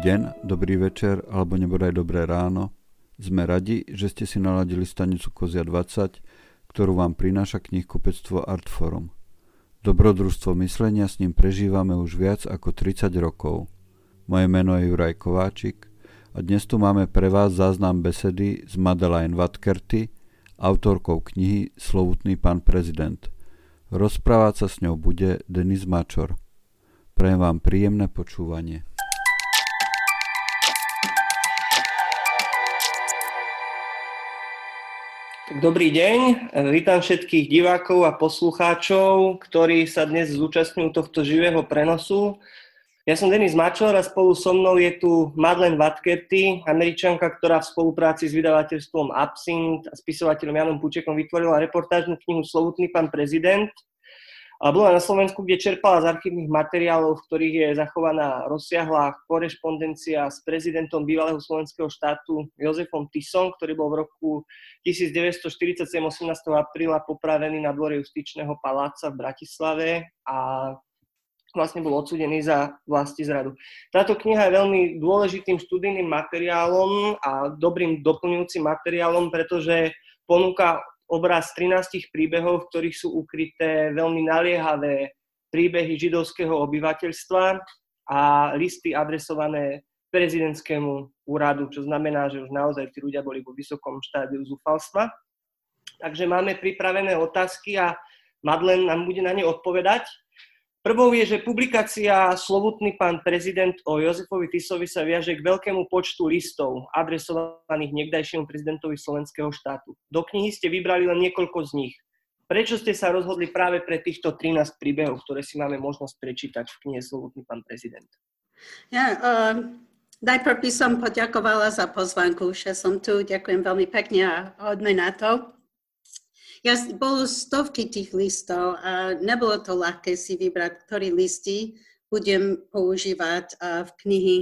deň, dobrý večer alebo nebodaj dobré ráno. Sme radi, že ste si naladili stanicu Kozia 20, ktorú vám prináša knihkupectvo Artforum. Dobrodružstvo myslenia s ním prežívame už viac ako 30 rokov. Moje meno je Juraj Kováčik a dnes tu máme pre vás záznam besedy s Madeleine Vatkerty, autorkou knihy Slovutný pán prezident. Rozprávať sa s ňou bude Denis Mačor. Prajem vám príjemné počúvanie. Dobrý deň, vítam všetkých divákov a poslucháčov, ktorí sa dnes zúčastňujú tohto živého prenosu. Ja som Denis Mačor a spolu so mnou je tu Madeleine Vatkerty, američanka, ktorá v spolupráci s vydavateľstvom Absint a spisovateľom Janom Pučekom vytvorila reportážnu knihu Slovutný pán prezident – a bola na Slovensku, kde čerpala z archívnych materiálov, v ktorých je zachovaná rozsiahla korešpondencia s prezidentom bývalého slovenského štátu Jozefom Tisom, ktorý bol v roku 1947 18. apríla popravený na dvore justičného paláca v Bratislave a vlastne bol odsudený za vlasti zradu. Táto kniha je veľmi dôležitým študijným materiálom a dobrým doplňujúcim materiálom, pretože ponúka obraz 13 príbehov, v ktorých sú ukryté veľmi naliehavé príbehy židovského obyvateľstva a listy adresované prezidentskému úradu, čo znamená, že už naozaj tí ľudia boli vo vysokom štádiu zúfalstva. Takže máme pripravené otázky a Madlen nám bude na ne odpovedať. Prvou je, že publikácia Slovutný pán prezident o Jozefovi Tisovi sa viaže k veľkému počtu listov adresovaných niekdajšiemu prezidentovi slovenského štátu. Do knihy ste vybrali len niekoľko z nich. Prečo ste sa rozhodli práve pre týchto 13 príbehov, ktoré si máme možnosť prečítať v knihe Slovutný pán prezident? Ja, uh, najprv by som poďakovala za pozvánku, že som tu. Ďakujem veľmi pekne a hodne na to. Ja, bolo stovky tých listov a nebolo to ľahké si vybrať, ktorý listy budem používať v knihy.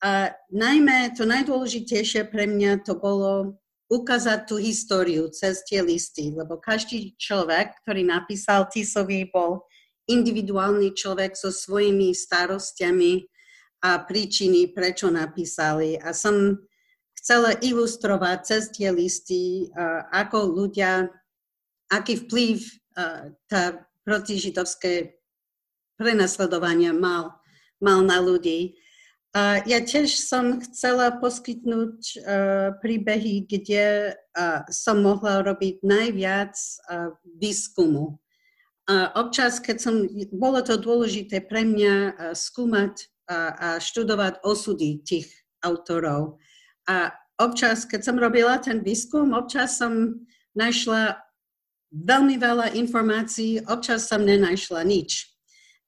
A najmä to najdôležitejšie pre mňa to bolo ukázať tú históriu cez tie listy, lebo každý človek, ktorý napísal Tisovi, bol individuálny človek so svojimi starostiami a príčiny, prečo napísali. A som chcela ilustrovať cez tie listy, ako ľudia aký vplyv uh, tá protižidovské prenasledovanie mal, mal na ľudí. A ja tiež som chcela poskytnúť uh, príbehy, kde uh, som mohla robiť najviac uh, výskumu. A občas, keď som, bolo to dôležité pre mňa uh, skúmať uh, a študovať osudy tých autorov. A občas, keď som robila ten výskum, občas som našla veľmi veľa informácií, občas som nenašla nič.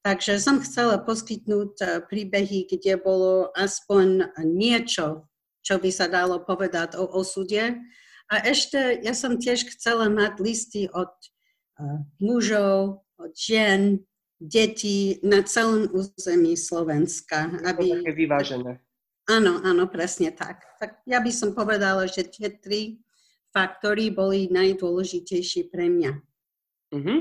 Takže som chcela poskytnúť eh, príbehy, kde bolo aspoň niečo, čo by sa dalo povedať o osude. A ešte ja som tiež chcela mať listy od uh, mužov, od žien, detí na celom území Slovenska. Aby... Také vyvážené. Áno, áno, presne tak. Tak ja by som povedala, že tie tri faktory boli najdôležitejšie pre mňa. Uh-huh.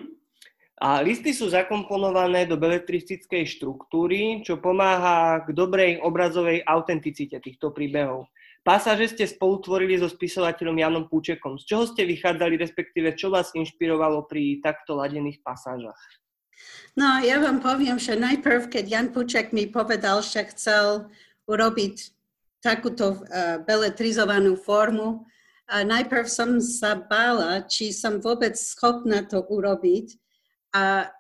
A listy sú zakomponované do beletristickej štruktúry, čo pomáha k dobrej obrazovej autenticite týchto príbehov. Pasáže ste spolutvorili so spisovateľom Janom Púčekom. Z čoho ste vychádzali, respektíve čo vás inšpirovalo pri takto ladených pasážach? No, ja vám poviem, že najprv, keď Jan Púček mi povedal, že chcel urobiť takúto uh, beletrizovanú formu, najprv som sa bála, či som vôbec schopná to urobiť. A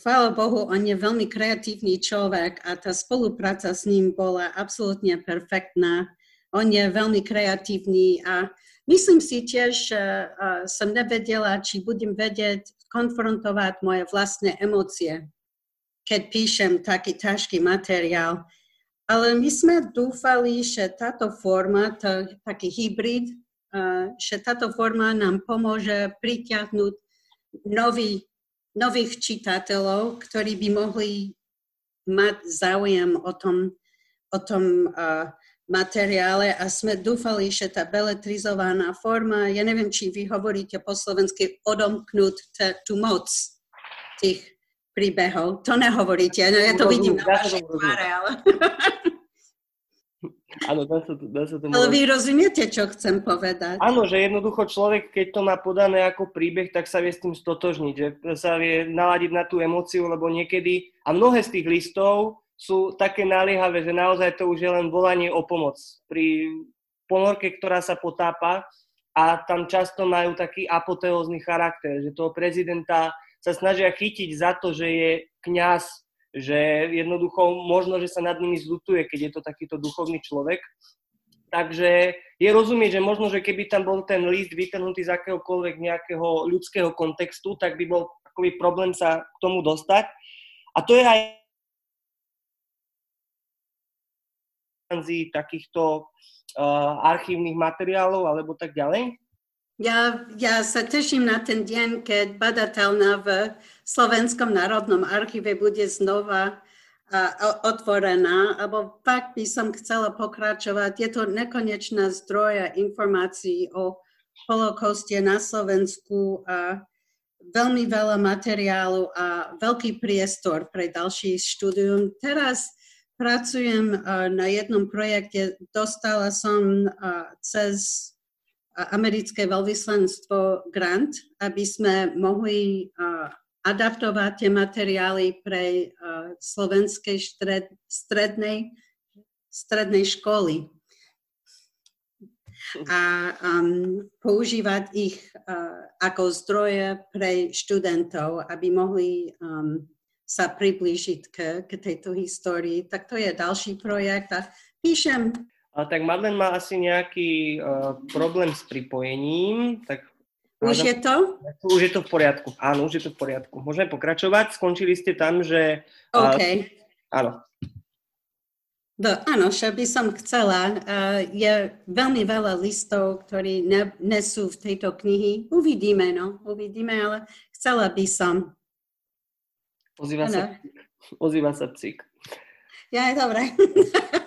chvála Bohu, on je veľmi kreatívny človek a tá spolupráca s ním bola absolútne perfektná. On je veľmi kreatívny a myslím si tiež, že som nevedela, či budem vedieť konfrontovať moje vlastné emócie, keď píšem taký ťažký materiál. Ale my sme dúfali, že táto forma, to, taký hybrid, uh, že táto forma nám pomôže pritiahnuť nový, nových čitateľov, ktorí by mohli mať záujem o tom, o tom uh, materiále. A sme dúfali, že tá beletrizovaná forma, ja neviem, či vy hovoríte po slovensky, odomknúť tú moc tých príbehov. To nehovoríte, no ja to vidím na vašej tváre, ale... Áno, dá sa, to, dá sa to Ale vy rozumiete, čo chcem povedať. Áno, že jednoducho človek, keď to má podané ako príbeh, tak sa vie s tým stotožniť, že sa vie naladiť na tú emóciu, lebo niekedy, a mnohé z tých listov sú také naliehavé, že naozaj to už je len volanie o pomoc. Pri ponorke, ktorá sa potápa a tam často majú taký apoteózny charakter, že toho prezidenta sa snažia chytiť za to, že je kňaz že jednoducho možno, že sa nad nimi zlutuje, keď je to takýto duchovný človek. Takže je rozumieť, že možno, že keby tam bol ten list vytrhnutý z akéhokoľvek nejakého ľudského kontextu, tak by bol takový problém sa k tomu dostať. A to je aj takýchto uh, archívnych materiálov alebo tak ďalej. Ja, ja sa teším na ten deň, keď badateľná v Slovenskom národnom archíve bude znova otvorená, alebo fakt by som chcela pokračovať. Je to nekonečná zdroja informácií o holokauste na Slovensku a veľmi veľa materiálu a veľký priestor pre ďalší štúdium. Teraz pracujem na jednom projekte, dostala som cez americké veľvyslanstvo grant, aby sme mohli adaptovať tie materiály pre slovenskej stred, strednej, strednej školy a um, používať ich uh, ako zdroje pre študentov, aby mohli um, sa priblížiť k, k tejto histórii. Tak to je ďalší projekt a píšem a tak Madlen má asi nejaký uh, problém s pripojením, tak už je to? Už je to v poriadku. Áno, už je to v poriadku. Môžeme pokračovať. Skončili ste tam, že... OK. Uh, áno. Do, áno, čo by som chcela, uh, je veľmi veľa listov, ktorí ne, nesú v tejto knihy. Uvidíme, no, uvidíme, ale chcela by som. Ozýva sa, ozýva sa psík. Ja, je dobré.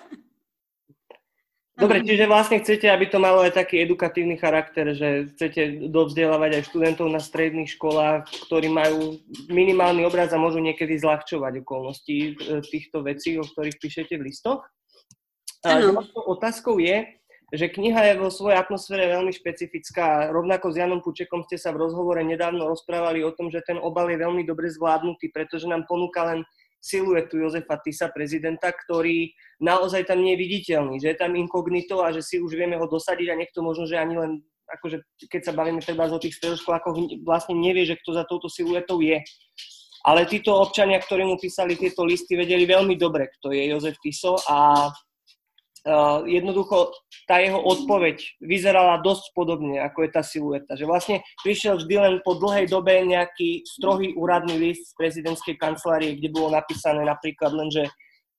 Dobre, čiže vlastne chcete, aby to malo aj taký edukatívny charakter, že chcete dovzdelávať aj študentov na stredných školách, ktorí majú minimálny obraz a môžu niekedy zľahčovať okolnosti e, týchto vecí, o ktorých píšete v listoch. Ano. Otázkou je, že kniha je vo svojej atmosfére veľmi špecifická. Rovnako s Janom Pučekom ste sa v rozhovore nedávno rozprávali o tom, že ten obal je veľmi dobre zvládnutý, pretože nám ponúka len siluetu Jozefa Tisa, prezidenta, ktorý naozaj tam nie je viditeľný, že je tam inkognito a že si už vieme ho dosadiť a niekto možno, že ani len akože keď sa bavíme teda o tých stredoškolákoch, vlastne nevie, že kto za touto siluetou je. Ale títo občania, ktorí mu písali tieto listy, vedeli veľmi dobre, kto je Jozef Tiso a Uh, jednoducho tá jeho odpoveď vyzerala dosť podobne, ako je tá silueta. Že vlastne prišiel vždy len po dlhej dobe nejaký strohý úradný list z prezidentskej kancelárie, kde bolo napísané napríklad len, že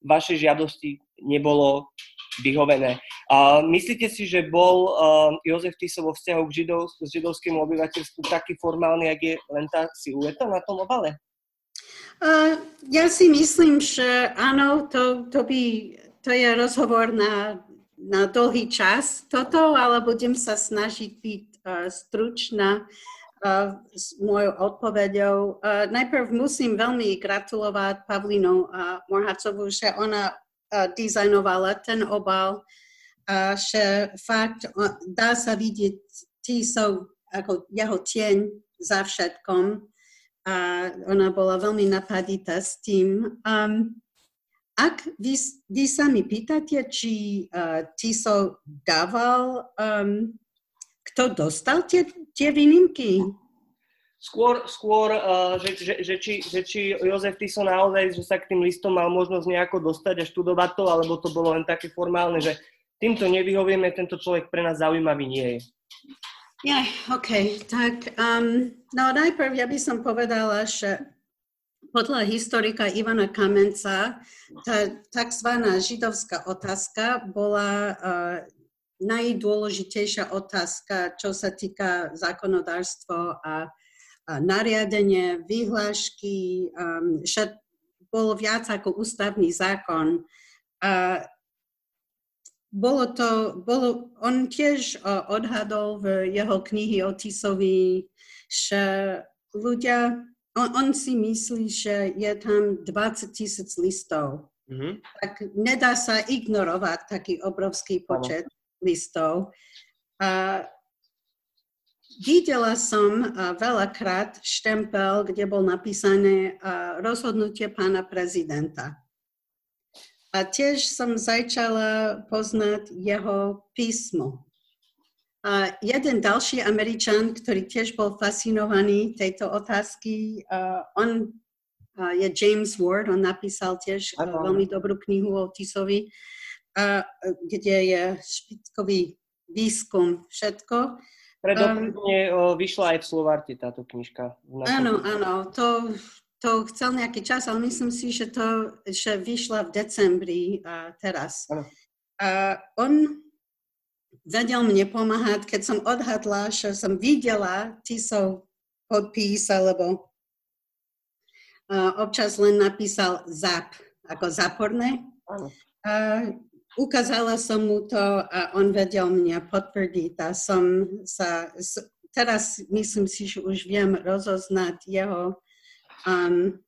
vaše žiadosti nebolo vyhovené. A myslíte si, že bol uh, Jozef Tiso vo vzťahu k židov, židovskému obyvateľstvu taký formálny, ak je len tá silueta na tom obale? Uh, ja si myslím, že áno, to, to by to je rozhovor na, na dlhý čas toto, ale budem sa snažiť byť uh, stručná uh, s mojou odpovedou. Uh, najprv musím veľmi gratulovať Pavlinu uh, Morhacovu, že ona uh, dizajnovala ten obal a že fakt uh, dá sa vidieť sú ako jeho tieň za všetkom. A ona bola veľmi napaditá s tým. Um, ak vy, vy sa mi pýtate, či uh, TISO dával, um, kto dostal tie, tie výnimky? Skôr, skôr uh, že, že, že, či, že či Jozef Tiso naozaj, že sa k tým listom mal možnosť nejako dostať a študovať to, alebo to bolo len také formálne, že týmto nevyhovieme, tento človek pre nás zaujímavý nie je. Ja, yeah, OK. Tak, um, no najprv ja by som povedala, že podľa historika Ivana Kamenca tá tzv. židovská otázka bola uh, najdôležitejšia otázka, čo sa týka zákonodárstva a, a nariadenie, vyhlášky, um, že bolo viac ako ústavný zákon. A bolo to, bolo, on tiež uh, odhadol v jeho knihy o Tisovi, že ľudia on, on si myslí, že je tam 20 tisíc listov mm-hmm. tak nedá sa ignorovať taký obrovský počet ano. listov. A videla som veľakrát štempel, kde bol napísané rozhodnutie pána prezidenta. A tiež som začala poznať jeho písmo. A jeden ďalší Američan, ktorý tiež bol fascinovaný tejto otázky, uh, on uh, je James Ward, on napísal tiež uh, veľmi dobrú knihu o Tisovi, uh, kde je špitkový výskum, všetko. Predobne um, vyšla aj v Slovarte táto knižka. Áno, áno, to, to chcel nejaký čas, ale myslím si, že to že vyšla v decembri uh, teraz. Uh, on vedel mne pomáhať, keď som odhadla, že som videla Tisov podpís, alebo uh, občas len napísal ZAP, ako záporné. Uh, ukázala som mu to a on vedel mňa potvrdiť a som sa, teraz myslím si, že už viem rozoznať jeho, um,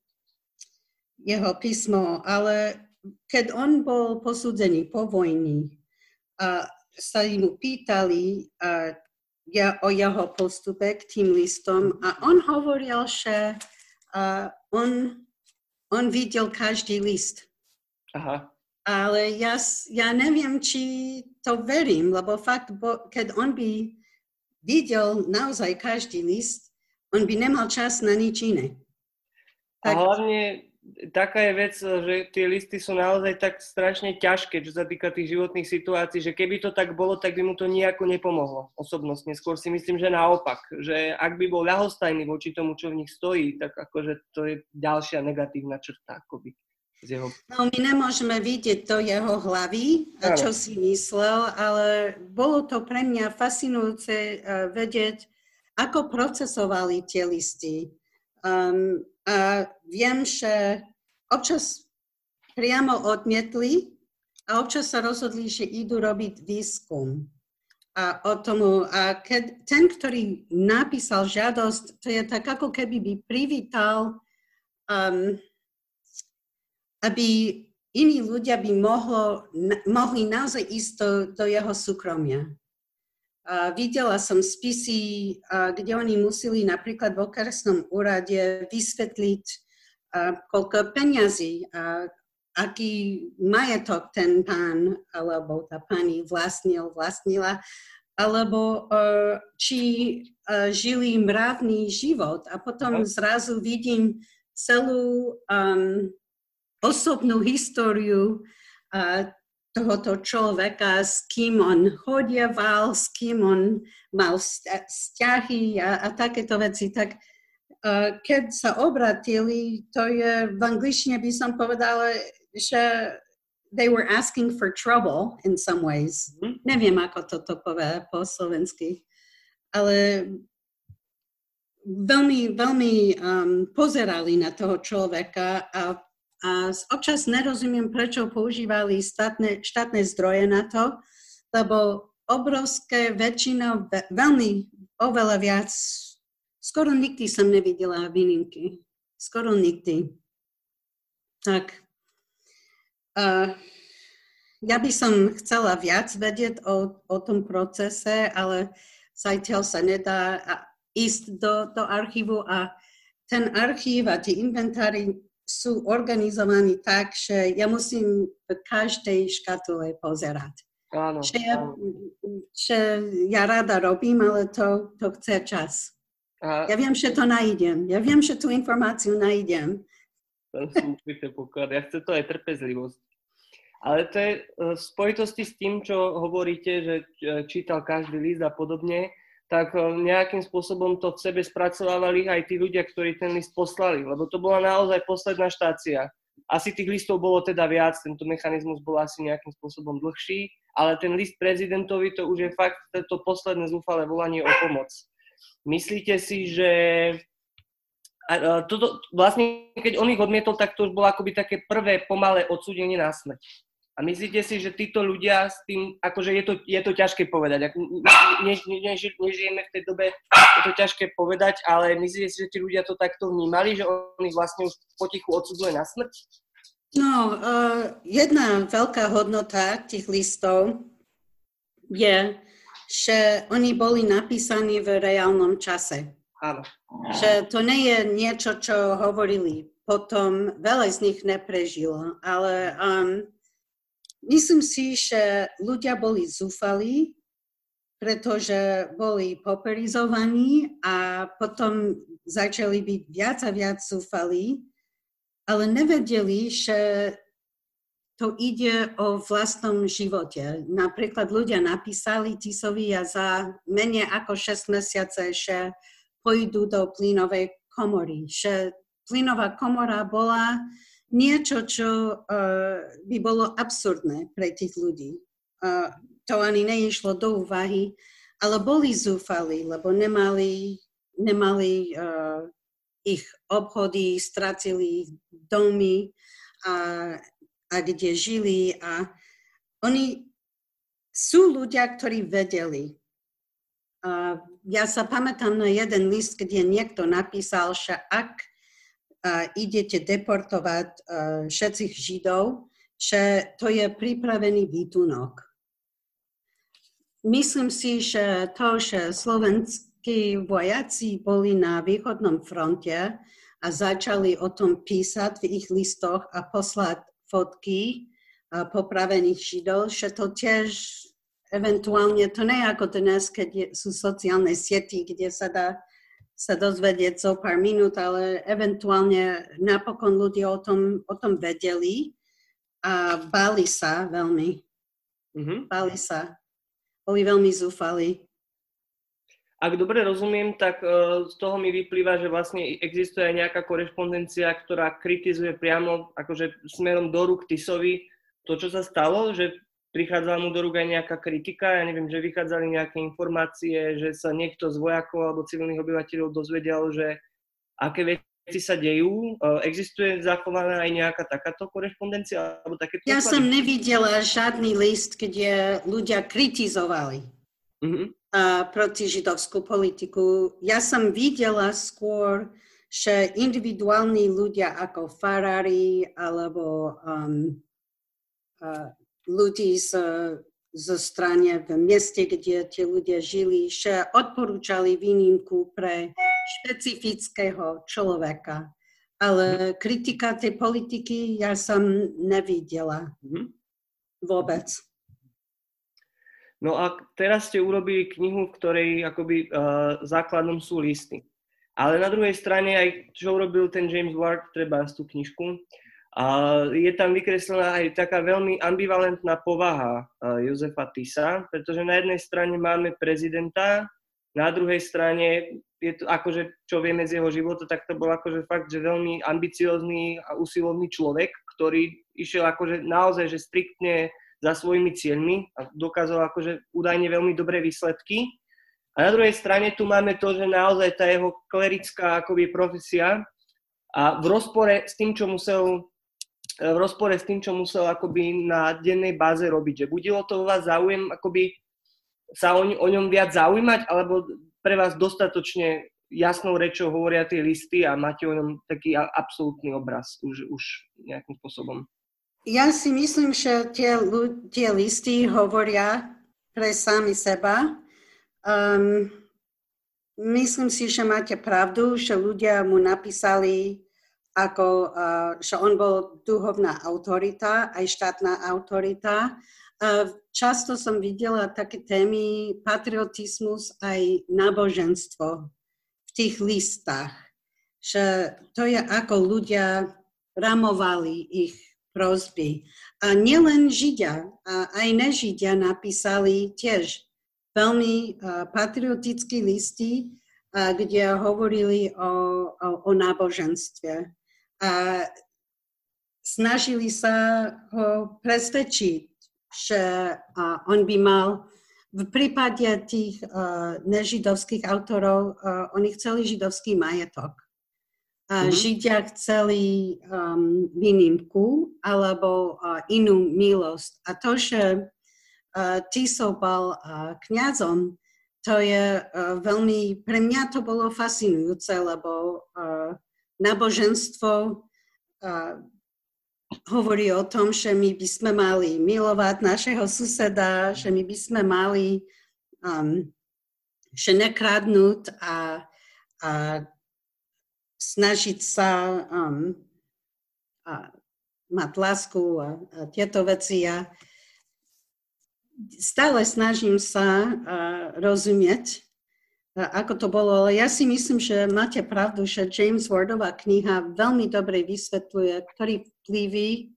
jeho písmo, ale keď on bol posúdený po vojni, uh, sa mu pýtali uh, ja, o jeho postupe k tým listom a on hovoril, že uh, on, on videl každý list. Aha. Ale ja, ja neviem, či to verím, lebo fakt, bo, keď on by videl naozaj každý list, on by nemal čas na nič iné. Tak... A hlavne taká je vec, že tie listy sú naozaj tak strašne ťažké, čo sa týka tých životných situácií, že keby to tak bolo, tak by mu to nejako nepomohlo osobnostne. Skôr si myslím, že naopak, že ak by bol ľahostajný voči tomu, čo v nich stojí, tak akože to je ďalšia negatívna črta akoby. Z jeho... No my nemôžeme vidieť to jeho hlavy, a čo si myslel, ale bolo to pre mňa fascinujúce uh, vedieť, ako procesovali tie listy. Um, a viem, že občas priamo odmietli a občas sa rozhodli, že idú robiť výskum. A o tomu, a keď ten, ktorý napísal žiadosť, to je tak, ako keby by privítal, um, aby iní ľudia by mohlo, mohli naozaj ísť do, do jeho súkromia. A videla som spisy, kde oni museli napríklad v okresnom úrade vysvetliť, koľko peňazí, aký majetok ten pán alebo tá pani vlastnil, vlastnila, alebo a, či a, žili mravný život. A potom zrazu vidím celú um, osobnú históriu tohoto človeka, s kým on chodieval, s kým on mal vzťahy a, a takéto veci, tak uh, keď sa obratili, to je v angličtine by som povedala, že they were asking for trouble in some ways. Mm-hmm. Neviem, ako toto povedať po slovensky, ale veľmi, veľmi um, pozerali na toho človeka a a občas nerozumiem, prečo používali štátne, štátne zdroje na to, lebo obrovské väčšina, veľmi oveľa viac, skoro nikdy som nevidela výnimky. Skoro nikdy. Tak. Uh, ja by som chcela viac vedieť o, o tom procese, ale zatiaľ sa nedá ísť do, do archívu a ten archív a tie inventáry sú organizovaní tak, že ja musím v každej škatule pozerať. Áno, že, ja, že ja rada robím, ale to, to chce čas. A... Ja viem, že to nájdem. Ja viem, že tú informáciu nájdem. To sú poklad. Ja chce to aj trpezlivosť. Ale to je e, v spojitosti s tým, čo hovoríte, že e, čítal každý list a podobne, tak eh, nejakým spôsobom to v sebe spracovávali aj tí ľudia, ktorí ten list poslali, lebo to bola naozaj posledná štácia. Asi tých listov bolo teda viac, tento mechanizmus bol asi nejakým spôsobom dlhší, ale ten list prezidentovi to už je fakt to posledné zúfale volanie o pomoc. Myslíte si, že toto, vlastne keď on ich odmietol, tak to už bolo akoby také prvé pomalé odsúdenie na smrť. A myslíte si, že títo ľudia s tým, akože je to, je to ťažké povedať, ako, ne, ne, ne, nežijeme v tej dobe, je to ťažké povedať, ale myslíte si, že tí ľudia to takto vnímali, že oni vlastne už potichu odsudzuje na smrť? No, uh, jedna veľká hodnota tých listov je, že oni boli napísaní v reálnom čase. Áno. Že to nie je niečo, čo hovorili potom, veľa z nich neprežilo, ale um, myslím si, že ľudia boli zúfali, pretože boli poperizovaní a potom začali byť viac a viac zúfali ale nevedeli, že to ide o vlastnom živote. Napríklad ľudia napísali Tisovi a za menej ako 6 mesiace, že pôjdu do plynovej komory. Že plynová komora bola niečo, čo uh, by bolo absurdné pre tých ľudí. Uh, to ani neišlo do úvahy, ale boli zúfali, lebo nemali, nemali uh, ich obchody, stratili domy, a, a kde žili. A oni sú ľudia, ktorí vedeli. A ja sa pamätám na jeden list, kde niekto napísal, že ak idete deportovať a, všetkých Židov, že to je pripravený výtunok. Myslím si, že to, že Slovensk, keď vojaci boli na východnom fronte a začali o tom písať v ich listoch a poslať fotky popravených židov, že to tiež eventuálne, to nie ako dnes, keď sú sociálne sieti, kde sa dá sa dozvedieť zo pár minút, ale eventuálne napokon ľudia o tom, o tom vedeli a báli sa veľmi. Mm-hmm. Báli sa. Boli veľmi zúfali ak dobre rozumiem, tak e, z toho mi vyplýva, že vlastne existuje aj nejaká korešpondencia, ktorá kritizuje priamo akože smerom do rúk Tisovi to, čo sa stalo, že prichádzala mu do rúk aj nejaká kritika, ja neviem, že vychádzali nejaké informácie, že sa niekto z vojakov alebo civilných obyvateľov dozvedel, že aké veci sa dejú. E, existuje zachovaná aj nejaká takáto korešpondencia? Alebo takéto ja som nevidela žiadny list, kde ľudia kritizovali. Mm-hmm uh, proti židovskú politiku. Ja som videla skôr, že individuálni ľudia ako farári alebo um, uh, ľudí z, zo strane v meste, kde tie ľudia žili, že odporúčali výnimku pre špecifického človeka. Ale kritika tej politiky ja som nevidela. Mm-hmm. Vôbec. No a teraz ste urobili knihu, v ktorej akoby uh, základom sú listy. Ale na druhej strane aj čo urobil ten James Ward, treba tú knižku, a je tam vykreslená aj taká veľmi ambivalentná povaha uh, Jozefa Tisa, pretože na jednej strane máme prezidenta, na druhej strane je to akože, čo vieme z jeho života, tak to bol akože fakt, že veľmi ambiciózny a usilovný človek, ktorý išiel akože naozaj, že striktne za svojimi cieľmi a dokázal akože údajne veľmi dobré výsledky. A na druhej strane tu máme to, že naozaj tá jeho klerická akoby profesia a v rozpore s tým, čo musel v rozpore s tým, čo musel akoby na dennej báze robiť. Že budilo to vás záujem akoby sa o, o ňom viac zaujímať, alebo pre vás dostatočne jasnou rečou hovoria tie listy a máte o ňom taký absolútny obraz už, už nejakým spôsobom. Ja si myslím, že tie, tie listy hovoria pre sami seba. Um, myslím si, že máte pravdu, že ľudia mu napísali, ako, uh, že on bol duhovná autorita, aj štátna autorita. Uh, často som videla také témy patriotizmus aj náboženstvo v tých listách. Že to je ako ľudia ramovali ich prosby. A nielen Židia, a aj nežidia napísali tiež veľmi patriotické listy, kde hovorili o, o, o náboženstve. A snažili sa ho presvedčiť, že on by mal v prípade tých uh, nežidovských autorov, uh, oni chceli židovský majetok mm-hmm. Židia chceli um, výnimku alebo uh, inú milosť. A to, že uh, Tiso bol uh, kniazom, to je uh, veľmi, pre mňa to bolo fascinujúce, lebo uh, náboženstvo hovorí o tom, že my by sme mali milovať našeho suseda, že my by sme mali um, že nekradnúť a, a snažiť sa um, a mať lásku a, a tieto veci. A stále snažím sa uh, rozumieť ako to bolo, ale ja si myslím, že máte pravdu, že James Wardová kniha veľmi dobre vysvetľuje, ktorý vplyvy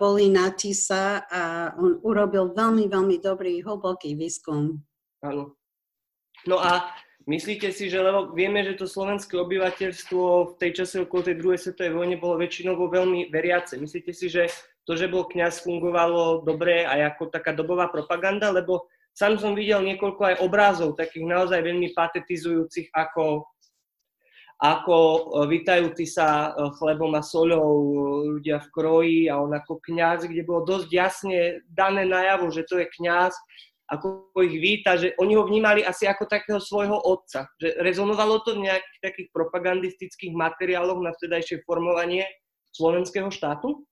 boli na TISA a on urobil veľmi, veľmi dobrý, hlboký výskum. Áno. No a myslíte si, že lebo vieme, že to slovenské obyvateľstvo v tej čase okolo tej druhej svetovej vojne bolo väčšinou veľmi veriace. Myslíte si, že to, že bol kňaz, fungovalo dobre aj ako taká dobová propaganda, lebo Sám som videl niekoľko aj obrázov, takých naozaj veľmi patetizujúcich, ako, ako e, vytajúci sa e, chlebom a soľou e, ľudia v kroji a on ako kňaz, kde bolo dosť jasne dané najavo, že to je kňaz, ako ich víta, že oni ho vnímali asi ako takého svojho otca. Že rezonovalo to v nejakých takých propagandistických materiáloch na vtedajšie formovanie slovenského štátu?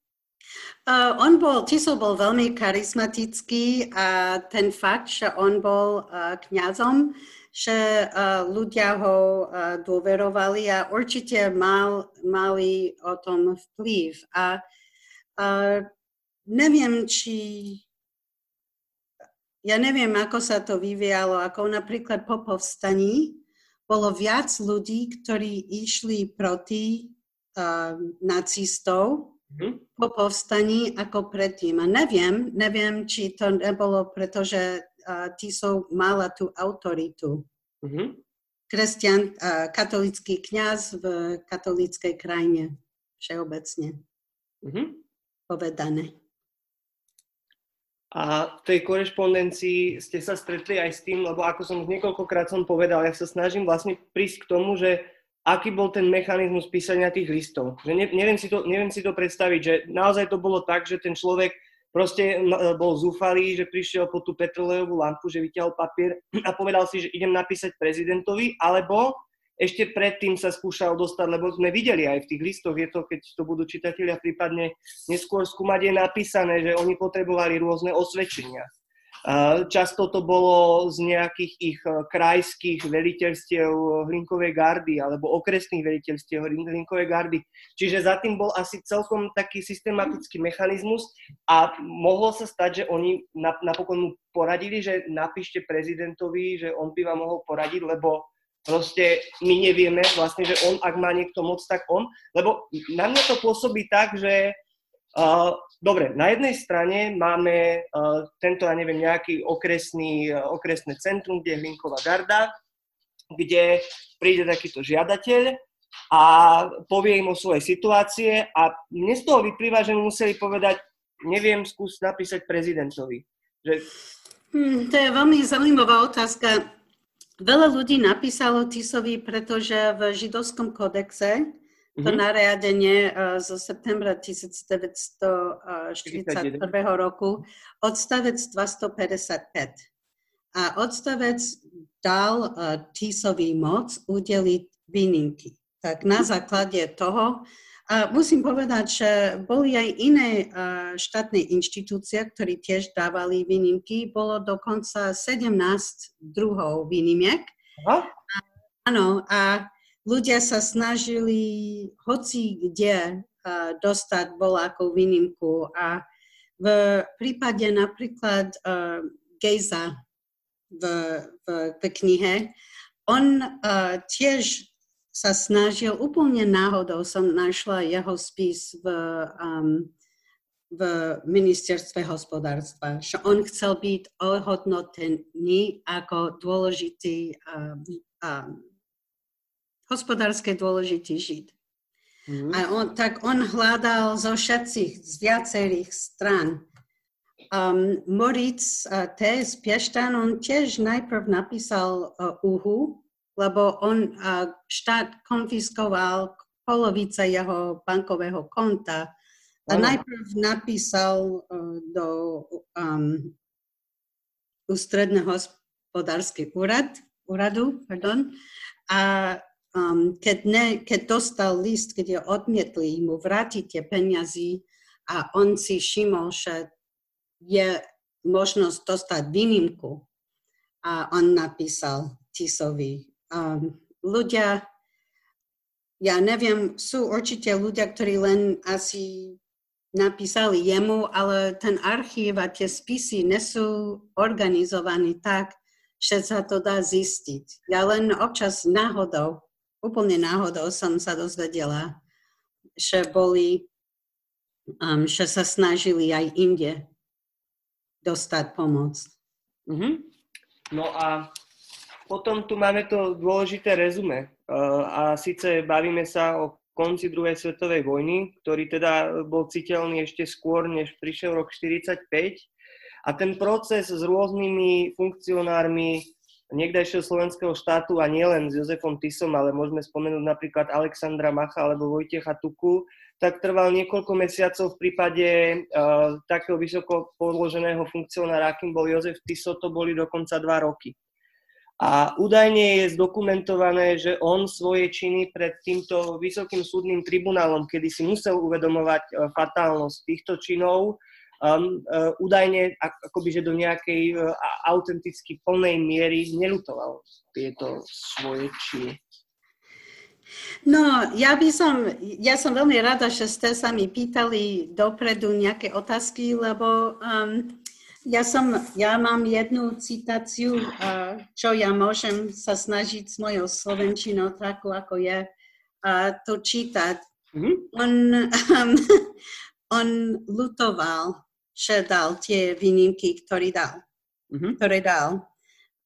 Uh, on bol, Tiso bol veľmi charizmatický a ten fakt, že on bol uh, kňazom, že uh, ľudia ho uh, dôverovali a určite mal, mali o tom vplyv. A uh, neviem, či ja neviem, ako sa to vyvíjalo, ako napríklad po povstaní bolo viac ľudí, ktorí išli proti uh, nacistov. Po povstaní ako predtým. A neviem, neviem, či to nebolo, pretože uh, Tisov mala tú autoritu. Mm-hmm. Kresťan, uh, katolický kňaz v katolíckej krajine všeobecne mm-hmm. povedané. A v tej korešpondencii ste sa stretli aj s tým, lebo ako som už niekoľkokrát som povedal, ja sa snažím vlastne prísť k tomu, že aký bol ten mechanizmus písania tých listov. Že ne, neviem, si to, neviem si to predstaviť, že naozaj to bolo tak, že ten človek proste bol zúfalý, že prišiel po tú petrolejovú lampu, že vyťahol papier a povedal si, že idem napísať prezidentovi, alebo ešte predtým sa skúšal dostať, lebo sme videli aj v tých listoch, je to, keď to budú čitatelia prípadne neskôr skúmať, je napísané, že oni potrebovali rôzne osvedčenia. Často to bolo z nejakých ich e, krajských veliteľstiev hlinkovej gardy alebo okresných veliteľstiev hlinkovej gardy. Čiže za tým bol asi celkom taký systematický mechanizmus a mohlo sa stať, že oni napokon mu poradili, že napíšte prezidentovi, že on by vám mohol poradiť, lebo proste my nevieme vlastne, že on, ak má niekto moc, tak on. Lebo na mňa to pôsobí tak, že dobre, na jednej strane máme tento, ja neviem, nejaký okresný, okresné centrum, kde je Hlinková garda, kde príde takýto žiadateľ a povie im o svojej situácie a mne z toho vyplýva, že mu museli povedať, neviem, skús napísať prezidentovi. Že... Hmm, to je veľmi zaujímavá otázka. Veľa ľudí napísalo Tisovi, pretože v židovskom kodexe to mm-hmm. nariadenie uh, zo septembra 1941 roku, odstavec 255. A odstavec dal uh, TISový moc udeliť výnimky. Tak na základe toho, a musím povedať, že boli aj iné uh, štátne inštitúcie, ktorí tiež dávali výnimky. Bolo dokonca 17 druhov výnimiek. Áno, a ľudia sa snažili hoci kde dostať volákov výnimku a v prípade napríklad uh, Gejza v, v, v knihe, on uh, tiež sa snažil, úplne náhodou som našla jeho spis v, um, v ministerstve hospodárstva, že on chcel byť ohodnotený ako dôležitý um, um, hospodárske dôležitý žid. Mm-hmm. A on, tak on hľadal zo všetkých, z viacerých stran. Um, Moritz uh, T. z Pieštan, on tiež najprv napísal uh, Uhu, lebo on uh, štát konfiskoval polovica jeho bankového konta a oh. najprv napísal uh, do um, ústredného hospodársky úrad, úradu pardon, a um, keď, ne, keď dostal list, kde odmietli mu vrátiť tie peniazy, a on si všimol, že je možnosť dostať výnimku a on napísal Tisovi. Um, ľudia, ja neviem, sú určite ľudia, ktorí len asi napísali jemu, ale ten archív a tie spisy nesú organizovaní tak, že sa to dá zistiť. Ja len občas náhodou, úplne náhodou som sa dozvedela, že boli, um, že sa snažili aj inde dostať pomoc. Mm-hmm. No a potom tu máme to dôležité rezume. Uh, a síce bavíme sa o konci druhej svetovej vojny, ktorý teda bol citeľný ešte skôr, než prišiel rok 45. A ten proces s rôznymi funkcionármi niekdajšieho slovenského štátu a nielen s Jozefom Tisom, ale môžeme spomenúť napríklad Alexandra Macha alebo Vojtecha Tuku, tak trval niekoľko mesiacov v prípade uh, takého vysoko položeného funkcionára, akým bol Jozef Tiso, to boli dokonca dva roky. A údajne je zdokumentované, že on svoje činy pred týmto vysokým súdnym tribunálom, kedy si musel uvedomovať e, fatálnosť týchto činov, um, uh, údajne akoby, že do nejakej uh, autenticky plnej miery nelutoval tieto svoje činy. No, ja by som, ja som veľmi rada, že ste sa mi pýtali dopredu nejaké otázky, lebo um, ja, som, ja mám jednu citáciu, uh, čo ja môžem sa snažiť s mojou slovenčinou takú, ako je, uh, to čítať. Mm-hmm. On, um, on lutoval, dal tie výnimky, ktoré dal. Mm-hmm. Ktoré dal.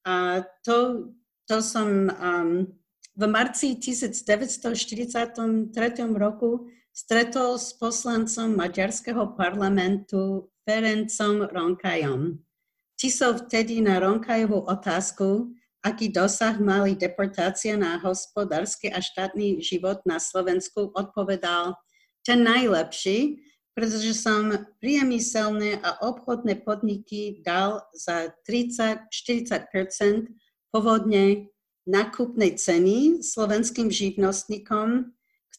A to, to som um, v marci 1943 roku stretol s poslancom maďarského parlamentu Ferencom Ronkajom. Tiso vtedy na Ronkajovú otázku, aký dosah mali deportácia na hospodársky a štátny život na Slovensku, odpovedal ten najlepší, pretože som priemyselné a obchodné podniky dal za 30-40% povodne nákupnej ceny slovenským živnostníkom,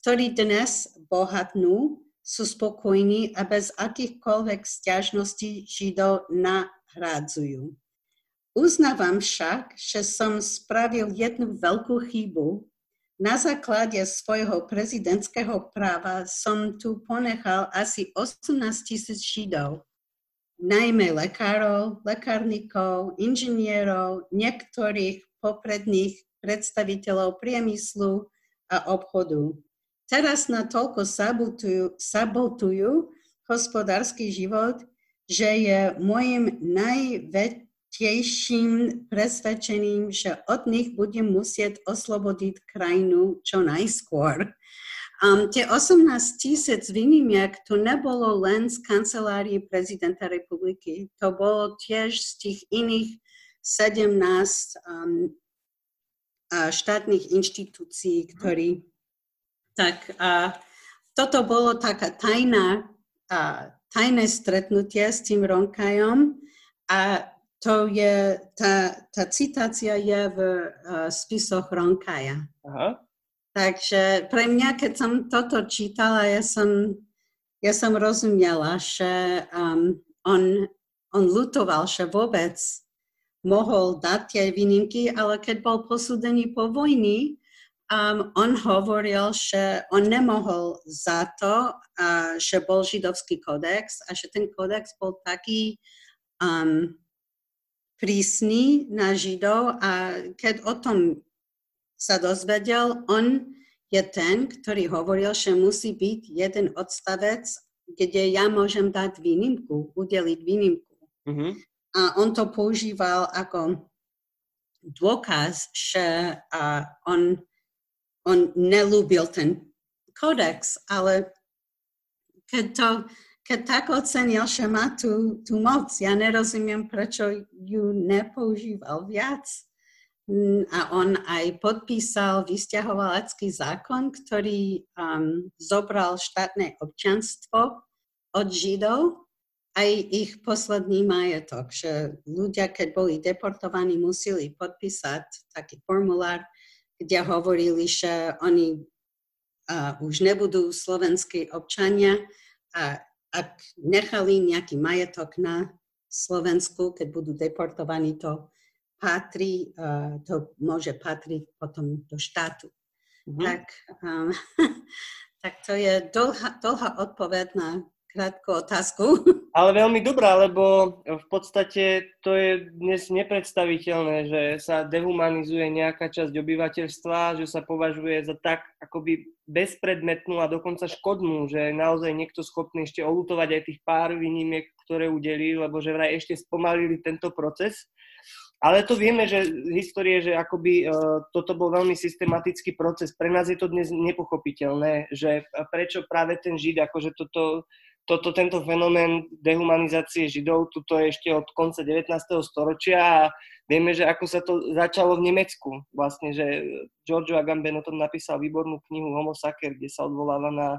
ktorí dnes bohatnú sú spokojní a bez akýchkoľvek stiažností Židov nahrádzujú. Uznávam však, že som spravil jednu veľkú chybu. Na základe svojho prezidentského práva som tu ponechal asi 18 tisíc Židov, najmä lekárov, lekárnikov, inžinierov, niektorých popredných predstaviteľov priemyslu a obchodu. Teraz na toľko sabotujú, sabotujú hospodársky život, že je môjim najväčším presvedčením, že od nich budem musieť oslobodiť krajinu čo najskôr. Um, tie 18 tisíc výnimiek to nebolo len z kancelárie prezidenta republiky, to bolo tiež z tých iných 17 um, štátnych inštitúcií, ktorí tak a toto bolo taká tajná, a, tajné stretnutie s tým Ronkajom. A to je, tá, tá citácia je v uh, spisoch Ronkaja. Aha. Takže pre mňa, keď som toto čítala, ja som, ja som rozumela, že um, on, on lutoval, že vôbec mohol dať tie výnimky, ale keď bol posúdený po vojni, Um, on hovoril, že on nemohol za to, uh, že bol židovský kodex a že ten kodex bol taký um, prísny na židov a keď o tom sa dozvedel, on je ten, ktorý hovoril, že musí byť jeden odstavec, kde ja môžem dať výnimku, udeliť výnimku. Mm-hmm. A on to používal ako dôkaz, že uh, on on nelúbil ten kodex, ale keď, to, keď tak ocenil, že má tú, tú moc, ja nerozumiem, prečo ju nepoužíval viac. Mm, a on aj podpísal vysťahovalecký zákon, ktorý um, zobral štátne občanstvo od Židov aj ich posledný majetok, že ľudia, keď boli deportovaní, museli podpísať taký formulár, kde hovorili, že oni uh, už nebudú slovenskí občania a ak nechali nejaký majetok na Slovensku, keď budú deportovaní, to patrí, uh, to môže patriť potom do štátu. Mm-hmm. Tak, um, tak to je dlhá, dlhá odpoveď na krátku otázku. Ale veľmi dobrá, lebo v podstate to je dnes nepredstaviteľné, že sa dehumanizuje nejaká časť obyvateľstva, že sa považuje za tak akoby bezpredmetnú a dokonca škodnú, že je naozaj niekto schopný ešte olutovať aj tých pár výnimiek, ktoré udelí, lebo že vraj ešte spomalili tento proces. Ale to vieme, že histórie, že akoby uh, toto bol veľmi systematický proces. Pre nás je to dnes nepochopiteľné, že prečo práve ten Žid, akože toto toto, tento fenomén dehumanizácie Židov, tuto je ešte od konca 19. storočia a vieme, že ako sa to začalo v Nemecku. Vlastne, že Giorgio Agamben o tom napísal výbornú knihu Homo Sacer, kde sa odvoláva na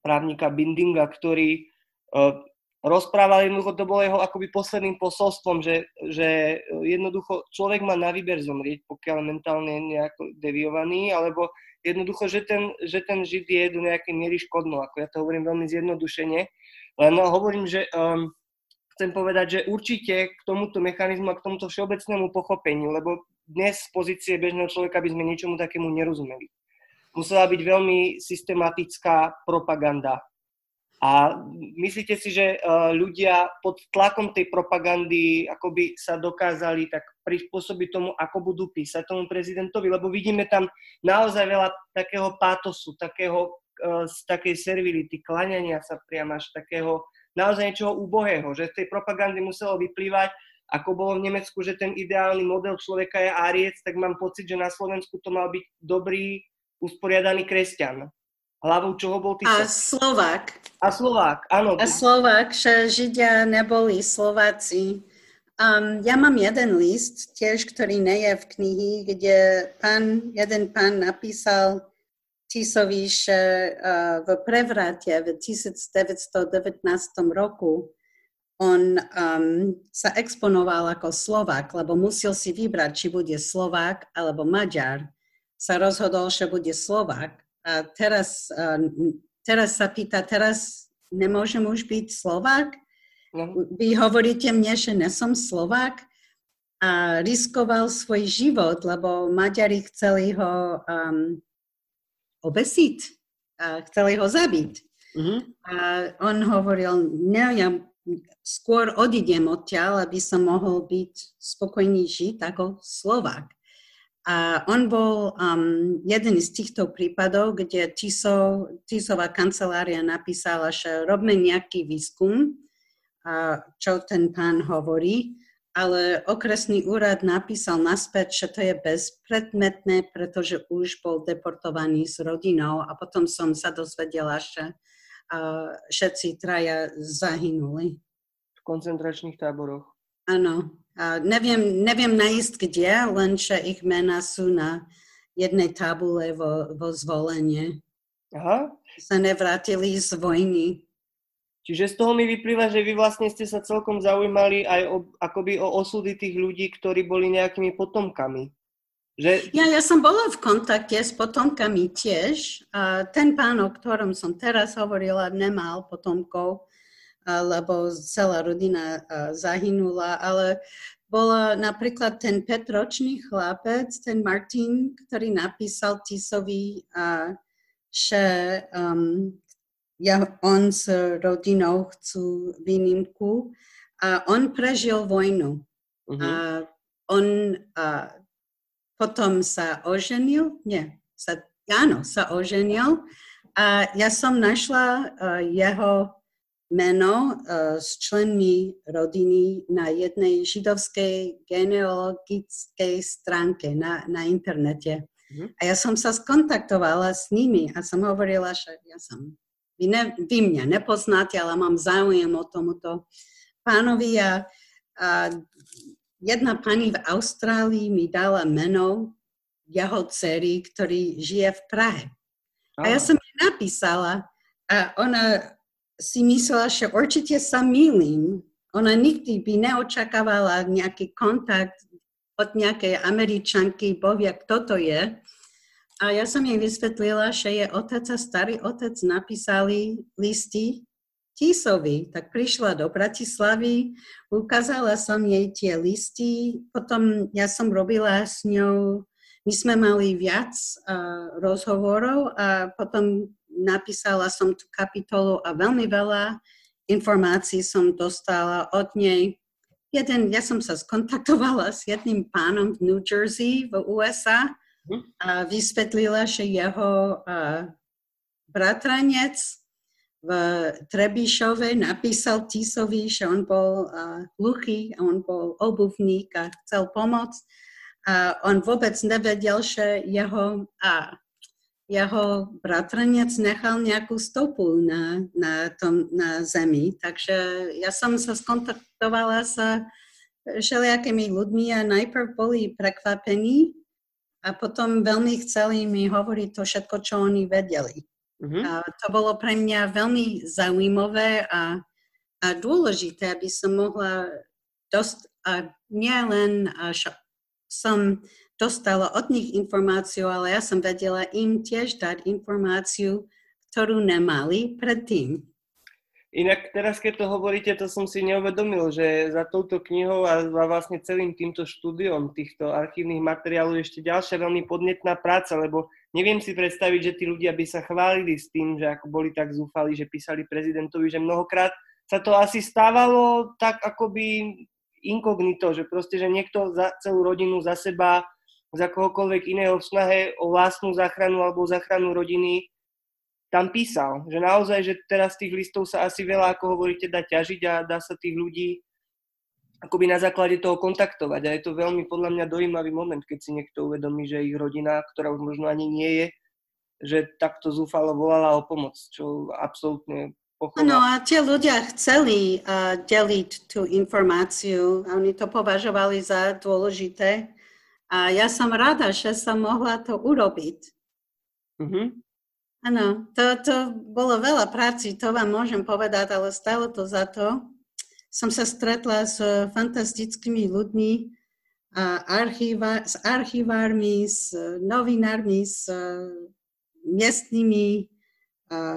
právnika Bindinga, ktorý uh, rozprával jednoducho, to bolo jeho akoby posledným posolstvom, že, že jednoducho človek má na výber zomrieť, pokiaľ mentálne je nejako deviovaný, alebo jednoducho, že ten, že ten žid je do nejakej miery škodno, ako ja to hovorím veľmi zjednodušene. Len no, hovorím, že um, chcem povedať, že určite k tomuto mechanizmu a k tomuto všeobecnému pochopeniu, lebo dnes z pozície bežného človeka by sme ničomu takému nerozumeli. Musela byť veľmi systematická propaganda a myslíte si, že uh, ľudia pod tlakom tej propagandy akoby sa dokázali tak prispôsobiť tomu, ako budú písať tomu prezidentovi? Lebo vidíme tam naozaj veľa takého pátosu, takého, uh, z takej servility, klaňania sa priam až takého naozaj niečoho úbohého, že z tej propagandy muselo vyplývať, ako bolo v Nemecku, že ten ideálny model človeka je Ariec, tak mám pocit, že na Slovensku to mal byť dobrý, usporiadaný kresťan hlavou čoho bol ty? A Slovák. A Slovák, áno. A Slovák, že Židia neboli Slováci. Um, ja mám jeden list, tiež, ktorý nie je v knihy, kde pán, jeden pán napísal Tisovi, že uh, v prevrate v 1919 roku on um, sa exponoval ako Slovák, lebo musel si vybrať, či bude Slovák alebo Maďar. Sa rozhodol, že bude Slovák a teraz, teraz sa pýta, teraz nemôžem už byť Slovák? No. Vy hovoríte mne, že nesom Slovák? A riskoval svoj život, lebo Maďari chceli ho um, obesiť, a chceli ho zabiť. Uh-huh. A on hovoril, ne, ja skôr odídem odtiaľ, aby som mohol byť spokojný žiť ako Slovák. A on bol um, jeden z týchto prípadov, kde Tiso, Tisová kancelária napísala, že robme nejaký výskum, a čo ten pán hovorí, ale okresný úrad napísal naspäť, že to je bezpredmetné, pretože už bol deportovaný s rodinou a potom som sa dozvedela, že uh, všetci traja zahynuli. V koncentračných táboroch. Áno. Neviem, neviem nájsť kde, len že ich mená sú na jednej tabule vo, vo zvolenie. Aha. Sa nevrátili z vojny. Čiže z toho mi vyplýva, že vy vlastne ste sa celkom zaujímali aj o, akoby o osudy tých ľudí, ktorí boli nejakými potomkami. Že... Ja, ja som bola v kontakte s potomkami tiež. A ten pán, o ktorom som teraz hovorila, nemal potomkov lebo celá rodina zahynula, ale bola napríklad ten 5-ročný chlapec, ten Martin, ktorý napísal Tisovi, že um, ja, on s rodinou chcú výnimku a on prežil vojnu. Uh-huh. A on a potom sa oženil, nie, sa, áno, sa oženil a ja som našla uh, jeho meno s členmi rodiny na jednej židovskej genealogickej stránke na, na internete. Mm-hmm. A ja som sa skontaktovala s nimi a som hovorila, že ja som, vy, ne, vy mňa nepoznáte, ale mám záujem o tomuto pánovi a, a jedna pani v Austrálii mi dala meno jeho dcery, ktorý žije v Prahe. A ja som jej napísala a ona si myslela, že určite sa milím. Ona nikdy by neočakávala nejaký kontakt od nejakej američanky, bovia, kto to je. A ja som jej vysvetlila, že je otec a starý otec napísali listy Tisovi, tak prišla do Bratislavy, ukázala som jej tie listy, potom ja som robila s ňou, my sme mali viac uh, rozhovorov a potom napísala som tú kapitolu a veľmi veľa informácií som dostala od nej. Jeden, ja som sa skontaktovala s jedným pánom v New Jersey v USA mhm. a vysvetlila, že jeho uh, bratranec v Trebišove napísal Tisovi, že on bol uh, hluchý a on bol obuvník a chcel pomôcť. A on vôbec nevedel, že jeho, a, jeho bratranec nechal nejakú stopu na, na, tom, na zemi. Takže ja som sa skontaktovala s všelijakými ľuďmi a najprv boli prekvapení a potom veľmi chceli mi hovoriť to všetko, čo oni vedeli. Mm-hmm. A to bolo pre mňa veľmi zaujímavé a, a dôležité, aby som mohla dosť, a nielen som dostala od nich informáciu, ale ja som vedela im tiež dať informáciu, ktorú nemali predtým. Inak teraz, keď to hovoríte, to som si neuvedomil, že za touto knihou a vlastne celým týmto štúdiom týchto archívnych materiálov je ešte ďalšia veľmi podnetná práca, lebo neviem si predstaviť, že tí ľudia by sa chválili s tým, že ako boli tak zúfali, že písali prezidentovi, že mnohokrát sa to asi stávalo tak akoby inkognito, že proste, že niekto za celú rodinu, za seba, za kohokoľvek iného v snahe o vlastnú záchranu alebo záchranu rodiny tam písal, že naozaj, že teraz tých listov sa asi veľa, ako hovoríte, dá ťažiť a dá sa tých ľudí akoby na základe toho kontaktovať. A je to veľmi podľa mňa dojímavý moment, keď si niekto uvedomí, že ich rodina, ktorá už možno ani nie je, že takto zúfalo volala o pomoc, čo absolútne No a tie ľudia chceli uh, deliť tú informáciu a oni to považovali za dôležité. A ja som rada, že som mohla to urobiť. Mm-hmm. Áno, to, to bolo veľa práci, to vám môžem povedať, ale stalo to za to. Som sa stretla s fantastickými ľuďmi, a archíva, s archivármi, s novinármi, s miestnymi,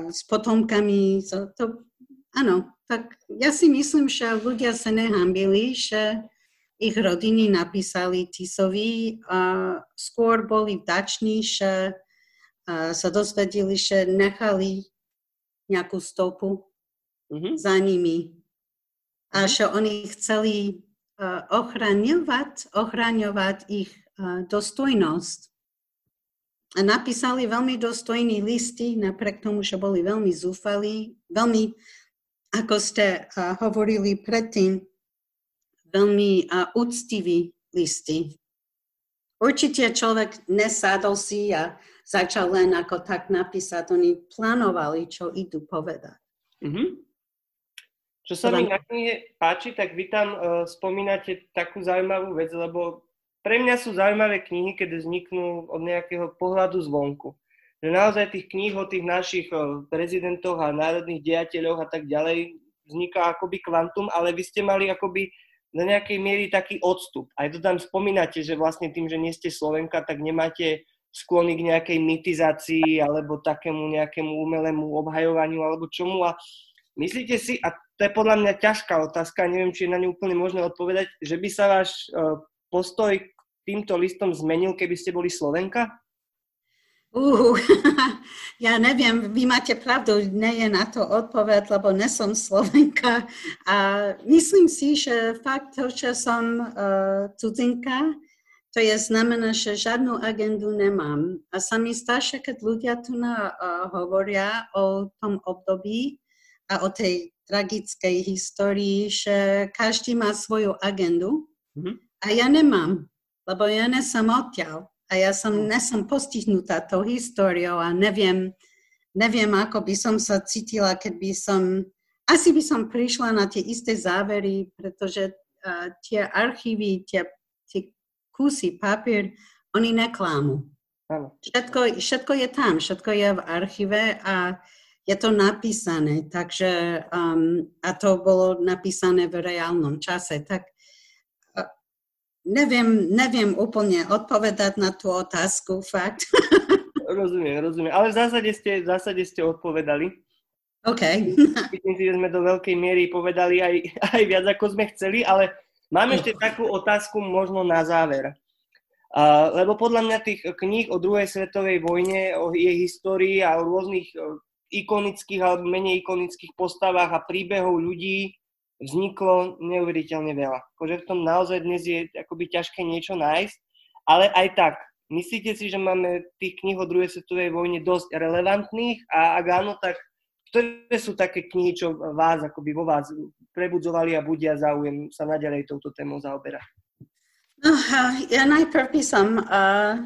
s potomkami. To, áno, tak ja si myslím, že ľudia sa nehambili, že ich rodiny napísali Tisovi a skôr boli vdační, že sa dozvedeli, že nechali nejakú stopu mm-hmm. za nimi a mm-hmm. že oni chceli ochraňovať, ochraňovať ich dostojnosť. A napísali veľmi dostojný listy, napriek tomu, že boli veľmi zúfali, veľmi, ako ste hovorili predtým, veľmi uh, úctiví listy. Určite človek nesádol si a začal len ako tak napísať, oni plánovali, čo idú povedať. Mm-hmm. Čo sa mi na knihe páči, tak vy tam uh, spomínate takú zaujímavú vec, lebo pre mňa sú zaujímavé knihy, keď vzniknú od nejakého pohľadu zvonku. Že naozaj tých kníh o tých našich uh, prezidentoch a národných dejateľoch a tak ďalej vzniká akoby kvantum, ale vy ste mali akoby na nejakej miery taký odstup. Aj to tam spomínate, že vlastne tým, že nie ste Slovenka, tak nemáte sklony k nejakej mitizácii alebo takému nejakému umelému obhajovaniu alebo čomu. A myslíte si, a to je podľa mňa ťažká otázka, neviem, či je na ňu úplne možné odpovedať, že by sa váš uh, postoj k týmto listom zmenil, keby ste boli Slovenka? Uh, ja neviem, vy máte pravdu, nie je na to odpoveď, lebo nesom Slovenka. A myslím si, že fakt to, že som uh, cudzinka, to je znamená, že žiadnu agendu nemám. A sa mi zdá, že keď ľudia tu na, uh, hovoria o tom období a o tej tragickej histórii, že každý má svoju agendu mm-hmm. a ja nemám, lebo ja nesom odtiaľ a ja som, mhm. nesom postihnutá tou históriou a neviem, neviem, ako by som sa cítila, keď by som, asi by som prišla na tie isté závery, pretože uh, tie archívy, tie kusy, papier, oni neklámu. Všetko, všetko je tam, všetko je v archíve a je to napísané, takže um, a to bolo napísané v reálnom čase, tak neviem, neviem úplne odpovedať na tú otázku, fakt. rozumiem, rozumiem, ale v zásade ste, v zásade ste odpovedali. OK. Myslím si, že sme do veľkej miery povedali aj, aj viac, ako sme chceli, ale mám ešte takú otázku možno na záver. Uh, lebo podľa mňa tých kníh o druhej svetovej vojne, o jej histórii a o rôznych ikonických alebo menej ikonických postavách a príbehov ľudí vzniklo neuveriteľne veľa. Akože v tom naozaj dnes je akoby ťažké niečo nájsť, ale aj tak, myslíte si, že máme tých kníh o druhej svetovej vojne dosť relevantných a ak áno, tak ktoré sú také knihy, čo vás, akoby vo vás prebudzovali a budia záujem sa naďalej touto témou zaoberať? No, ja najprv by som uh,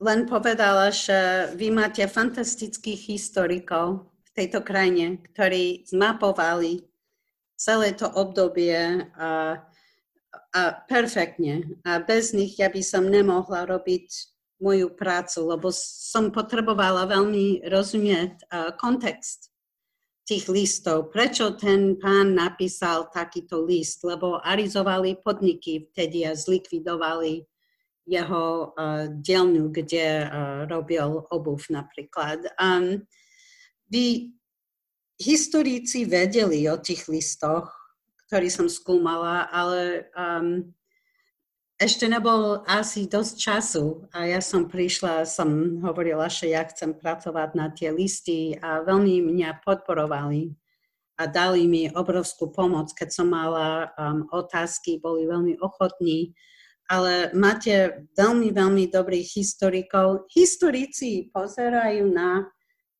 len povedala, že vy máte fantastických historikov v tejto krajine, ktorí zmapovali celé to obdobie a, a perfektne. A bez nich ja by som nemohla robiť moju prácu, lebo som potrebovala veľmi rozumieť uh, kontext tých listov. Prečo ten pán napísal takýto list? Lebo arizovali podniky vtedy a zlikvidovali jeho uh, dielňu, kde uh, robil obuv napríklad. Um, vy historici vedeli o tých listoch, ktorý som skúmala, ale um, ešte nebol asi dosť času a ja som prišla, som hovorila, že ja chcem pracovať na tie listy a veľmi mňa podporovali a dali mi obrovskú pomoc, keď som mala um, otázky, boli veľmi ochotní, ale máte veľmi, veľmi dobrých historikov. Historici pozerajú na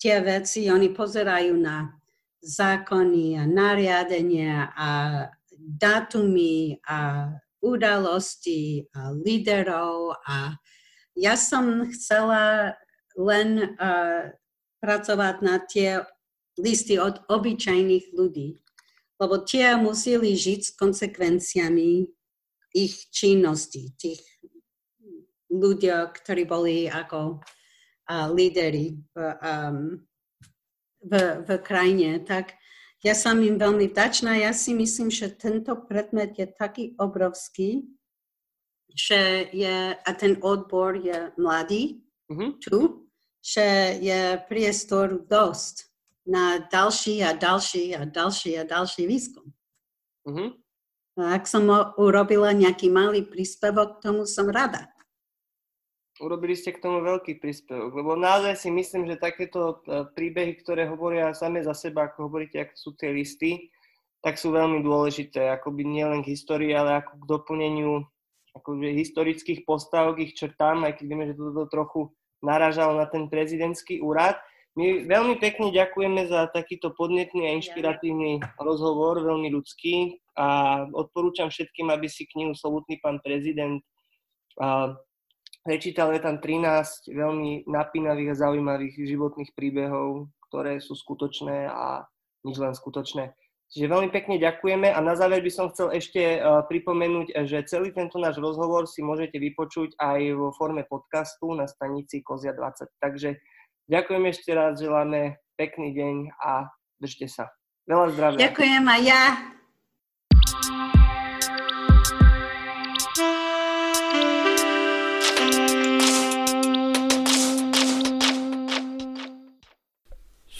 tie veci, oni pozerajú na zákony a nariadenia a dátumy a udalosti a líderov. A ja som chcela len uh, pracovať na tie listy od obyčajných ľudí, lebo tie museli žiť s konsekvenciami ich činnosti, tých ľudí, ktorí boli ako uh, líderi v, um, v, v krajine. Tak ja som im veľmi vďačná. Ja si myslím, že tento predmet je taký obrovský, že je, a ten odbor je mladý mm-hmm. tu, že je priestor dosť na ďalší a ďalší a ďalší a ďalší výskum. Mm-hmm. A ak som urobila nejaký malý príspevok, tomu som rada urobili ste k tomu veľký príspevok, lebo naozaj si myslím, že takéto e, príbehy, ktoré hovoria same za seba, ako hovoríte, ako sú tie listy, tak sú veľmi dôležité, akoby nielen k histórii, ale ako k doplneniu akože historických postav, k ich črtám, aj keď vieme, že toto trochu naražalo na ten prezidentský úrad. My veľmi pekne ďakujeme za takýto podnetný a inšpiratívny rozhovor, veľmi ľudský a odporúčam všetkým, aby si knihu Slovutný pán prezident Prečítal je tam 13 veľmi napínavých a zaujímavých životných príbehov, ktoré sú skutočné a nič len skutočné. Čiže veľmi pekne ďakujeme a na záver by som chcel ešte uh, pripomenúť, že celý tento náš rozhovor si môžete vypočuť aj vo forme podcastu na stanici Kozia 20. Takže ďakujem ešte raz, želáme pekný deň a držte sa. Veľa zdravia. Ďakujem aj ja.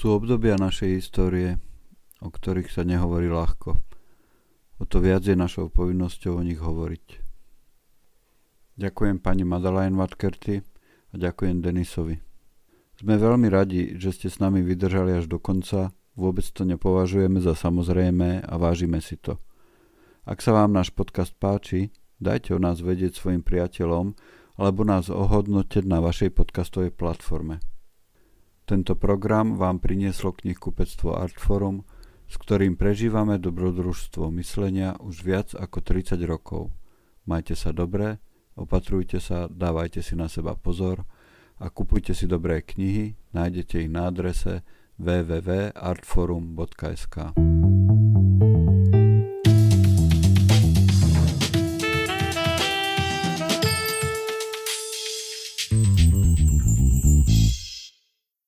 Sú obdobia našej histórie, o ktorých sa nehovorí ľahko. O to viac je našou povinnosťou o nich hovoriť. Ďakujem pani Madeleine Watkerty a ďakujem Denisovi. Sme veľmi radi, že ste s nami vydržali až do konca, vôbec to nepovažujeme za samozrejme a vážime si to. Ak sa vám náš podcast páči, dajte o nás vedieť svojim priateľom alebo nás ohodnotiť na vašej podcastovej platforme. Tento program vám prinieslo knihkupectvo Artforum, s ktorým prežívame dobrodružstvo myslenia už viac ako 30 rokov. Majte sa dobre, opatrujte sa, dávajte si na seba pozor a kupujte si dobré knihy, nájdete ich na adrese www.artforum.sk.